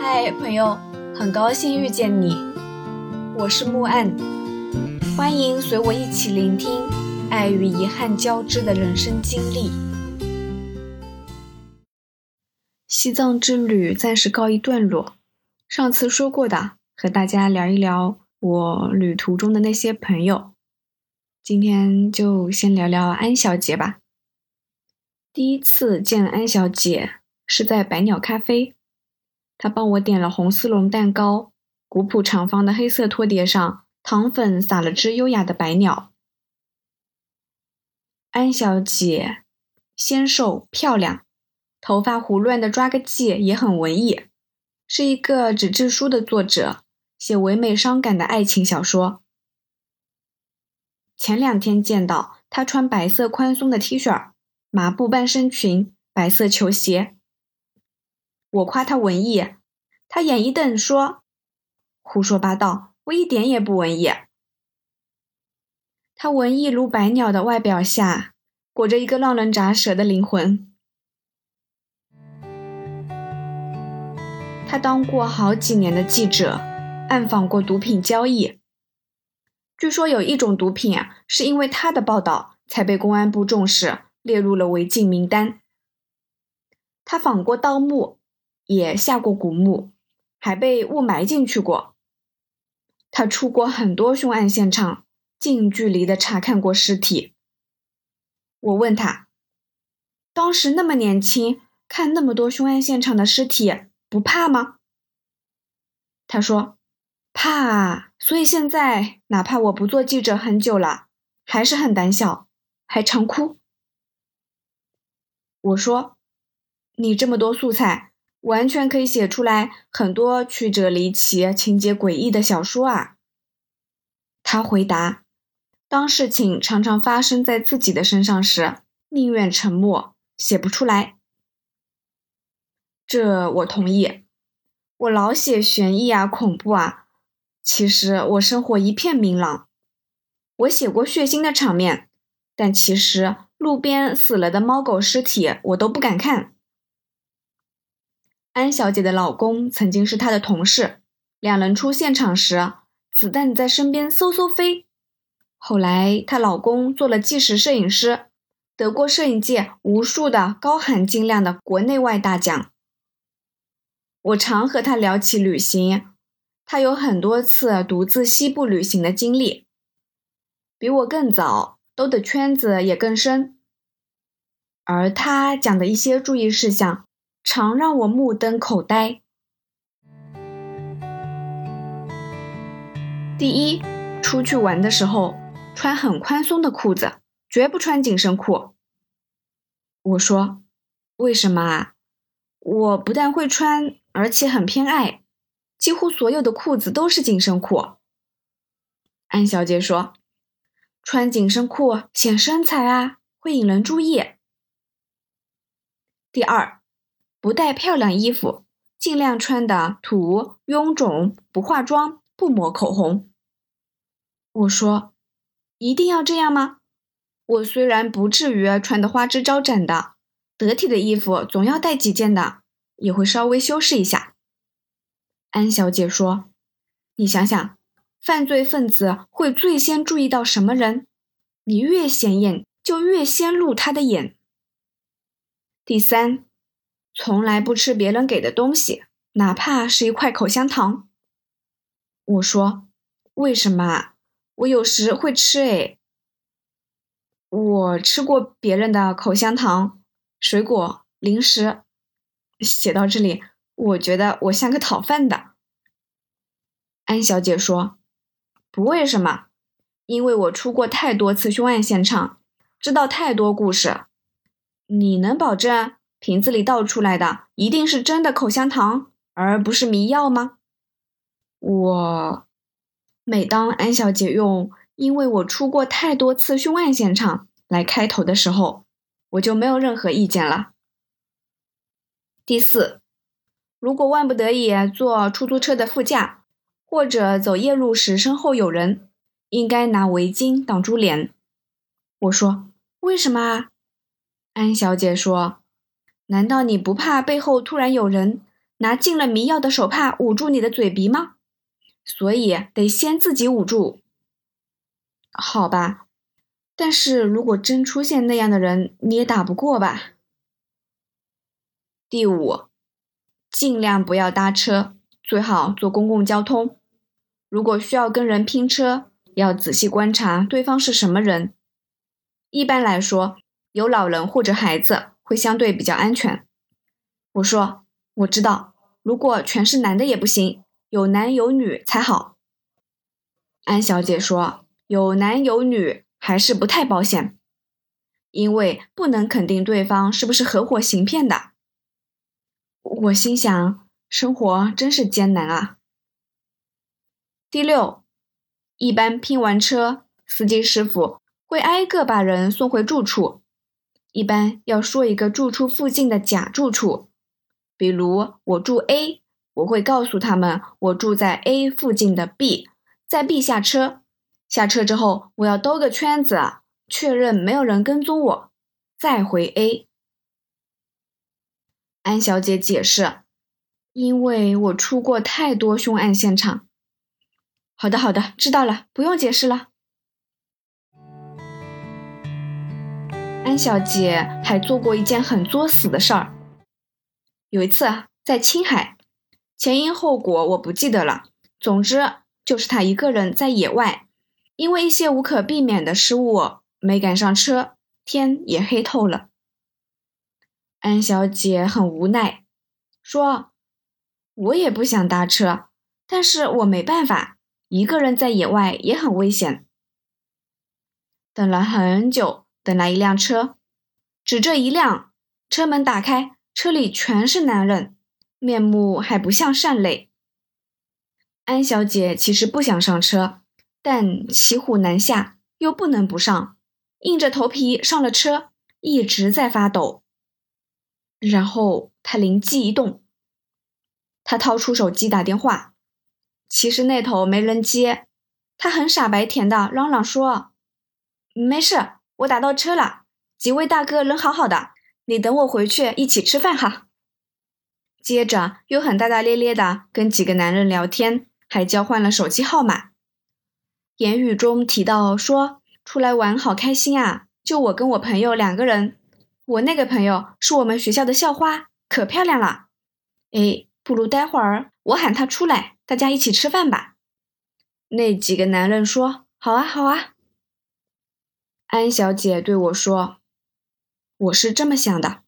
嗨，朋友，很高兴遇见你，我是木岸，欢迎随我一起聆听爱与遗憾交织的人生经历。西藏之旅暂时告一段落，上次说过的，和大家聊一聊我旅途中的那些朋友。今天就先聊聊安小姐吧。第一次见安小姐是在百鸟咖啡。他帮我点了红丝绒蛋糕，古朴长方的黑色托碟上，糖粉撒了只优雅的白鸟。安小姐纤瘦漂亮，头发胡乱的抓个髻也很文艺，是一个纸质书的作者，写唯美伤感的爱情小说。前两天见到她穿白色宽松的 T 恤，麻布半身裙，白色球鞋。我夸他文艺，他眼一瞪说：“胡说八道，我一点也不文艺。”他文艺如百鸟的外表下，裹着一个让人咋舌的灵魂。他当过好几年的记者，暗访过毒品交易。据说有一种毒品啊，是因为他的报道才被公安部重视，列入了违禁名单。他访过盗墓。也下过古墓，还被雾霾进去过。他出过很多凶案现场，近距离的查看过尸体。我问他，当时那么年轻，看那么多凶案现场的尸体，不怕吗？他说，怕啊。所以现在，哪怕我不做记者很久了，还是很胆小，还常哭。我说，你这么多素材。完全可以写出来很多曲折离奇、情节诡异的小说啊！他回答：“当事情常常发生在自己的身上时，宁愿沉默，写不出来。”这我同意。我老写悬疑啊、恐怖啊，其实我生活一片明朗。我写过血腥的场面，但其实路边死了的猫狗尸体我都不敢看。安小姐的老公曾经是她的同事，两人出现场时，子弹在身边嗖嗖飞。后来她老公做了纪实摄影师，得过摄影界无数的高含金量的国内外大奖。我常和他聊起旅行，他有很多次独自西部旅行的经历，比我更早，兜的圈子也更深。而他讲的一些注意事项。常让我目瞪口呆。第一，出去玩的时候穿很宽松的裤子，绝不穿紧身裤。我说：“为什么啊？”我不但会穿，而且很偏爱，几乎所有的裤子都是紧身裤。安小姐说：“穿紧身裤显身材啊，会引人注意。”第二。不带漂亮衣服，尽量穿的土、臃肿，不化妆，不抹口红。我说：“一定要这样吗？”我虽然不至于穿的花枝招展的，得体的衣服总要带几件的，也会稍微修饰一下。安小姐说：“你想想，犯罪分子会最先注意到什么人？你越显眼，就越先入他的眼。”第三。从来不吃别人给的东西，哪怕是一块口香糖。我说：“为什么啊？我有时会吃诶。我吃过别人的口香糖、水果、零食。写到这里，我觉得我像个讨饭的。安小姐说：“不为什么，因为我出过太多次凶案现场，知道太多故事。你能保证？”瓶子里倒出来的一定是真的口香糖，而不是迷药吗？我每当安小姐用“因为我出过太多次凶案现场”来开头的时候，我就没有任何意见了。第四，如果万不得已坐出租车的副驾，或者走夜路时身后有人，应该拿围巾挡住脸。我说：“为什么啊？”安小姐说。难道你不怕背后突然有人拿进了迷药的手帕捂住你的嘴鼻吗？所以得先自己捂住。好吧，但是如果真出现那样的人，你也打不过吧？第五，尽量不要搭车，最好坐公共交通。如果需要跟人拼车，要仔细观察对方是什么人。一般来说，有老人或者孩子会相对比较安全。我说，我知道，如果全是男的也不行，有男有女才好。安小姐说。有男有女还是不太保险，因为不能肯定对方是不是合伙行骗的。我心想，生活真是艰难啊。第六，一般拼完车，司机师傅会挨个把人送回住处，一般要说一个住处附近的假住处，比如我住 A，我会告诉他们我住在 A 附近的 B，在 B 下车。下车之后，我要兜个圈子，确认没有人跟踪我，再回 A。安小姐解释：“因为我出过太多凶案现场。”好的，好的，知道了，不用解释了。安小姐还做过一件很作死的事儿。有一次在青海，前因后果我不记得了，总之就是她一个人在野外。因为一些无可避免的失误，没赶上车，天也黑透了。安小姐很无奈，说：“我也不想搭车，但是我没办法，一个人在野外也很危险。”等了很久，等来一辆车，只这一辆，车门打开，车里全是男人，面目还不像善类。安小姐其实不想上车。但骑虎难下，又不能不上，硬着头皮上了车，一直在发抖。然后他灵机一动，他掏出手机打电话，其实那头没人接，他很傻白甜的嚷嚷说：“没事，我打到车了，几位大哥人好好的，你等我回去一起吃饭哈。”接着又很大大咧咧的跟几个男人聊天，还交换了手机号码。言语中提到说出来玩好开心啊，就我跟我朋友两个人，我那个朋友是我们学校的校花，可漂亮了。哎，不如待会儿我喊她出来，大家一起吃饭吧。那几个男人说好啊好啊。安小姐对我说，我是这么想的，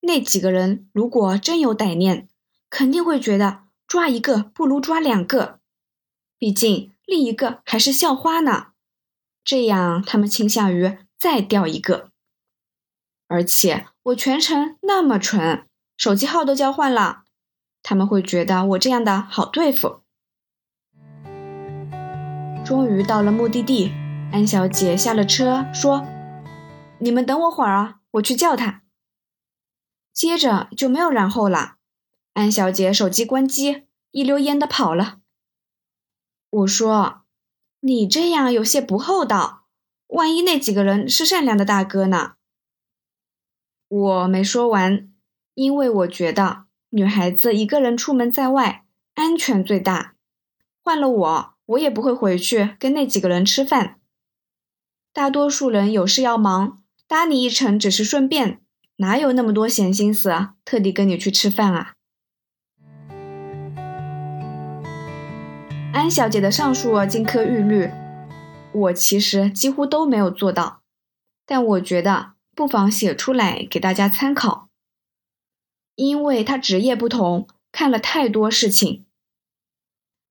那几个人如果真有歹念，肯定会觉得抓一个不如抓两个，毕竟。另一个还是校花呢，这样他们倾向于再掉一个。而且我全程那么蠢，手机号都交换了，他们会觉得我这样的好对付。终于到了目的地，安小姐下了车说：“你们等我会儿啊，我去叫他。”接着就没有然后了，安小姐手机关机，一溜烟的跑了。我说：“你这样有些不厚道，万一那几个人是善良的大哥呢？”我没说完，因为我觉得女孩子一个人出门在外，安全最大。换了我，我也不会回去跟那几个人吃饭。大多数人有事要忙，搭你一程只是顺便，哪有那么多闲心思啊？特地跟你去吃饭啊？安小姐的上述金科玉律，我其实几乎都没有做到，但我觉得不妨写出来给大家参考，因为她职业不同，看了太多事情，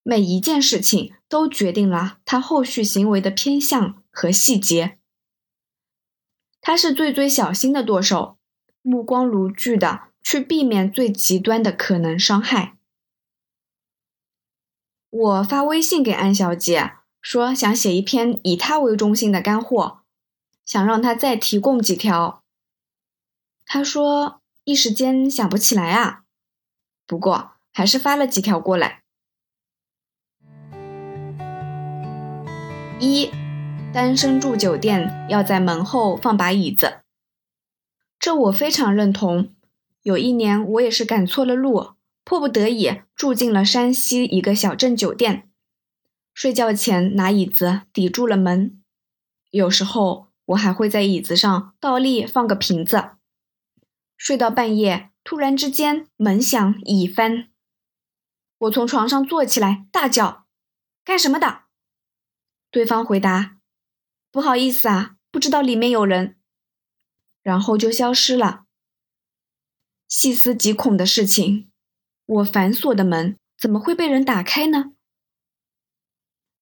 每一件事情都决定了他后续行为的偏向和细节。他是最最小心的剁手，目光如炬的去避免最极端的可能伤害。我发微信给安小姐，说想写一篇以她为中心的干货，想让她再提供几条。她说一时间想不起来啊，不过还是发了几条过来。一，单身住酒店要在门后放把椅子，这我非常认同。有一年我也是赶错了路。迫不得已住进了山西一个小镇酒店。睡觉前拿椅子抵住了门，有时候我还会在椅子上倒立放个瓶子。睡到半夜，突然之间门响已翻，我从床上坐起来，大叫：“干什么的？”对方回答：“不好意思啊，不知道里面有人。”然后就消失了。细思极恐的事情，我反锁的门怎么会被人打开呢？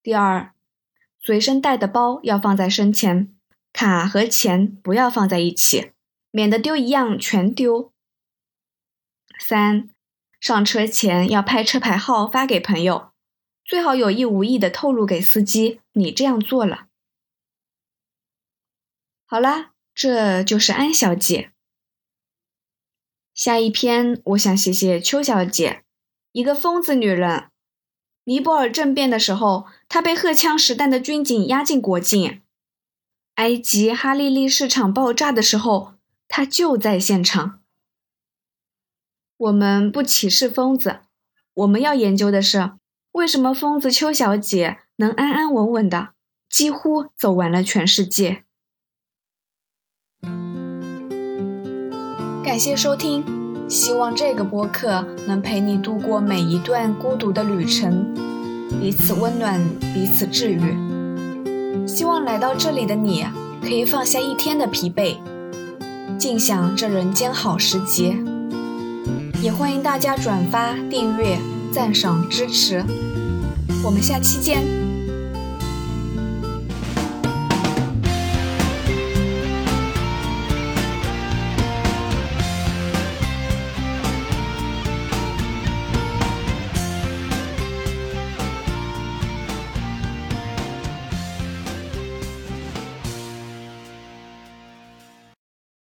第二，随身带的包要放在身前，卡和钱不要放在一起，免得丢一样全丢。三，上车前要拍车牌号发给朋友，最好有意无意的透露给司机你这样做了。好啦，这就是安小姐。下一篇，我想写写邱小姐，一个疯子女人。尼泊尔政变的时候，她被荷枪实弹的军警押进国境。埃及哈利利市场爆炸的时候，她就在现场。我们不歧视疯子，我们要研究的是，为什么疯子邱小姐能安安稳稳的，几乎走完了全世界。感谢收听。希望这个播客能陪你度过每一段孤独的旅程，彼此温暖，彼此治愈。希望来到这里的你可以放下一天的疲惫，尽享这人间好时节。也欢迎大家转发、订阅、赞赏、支持。我们下期见。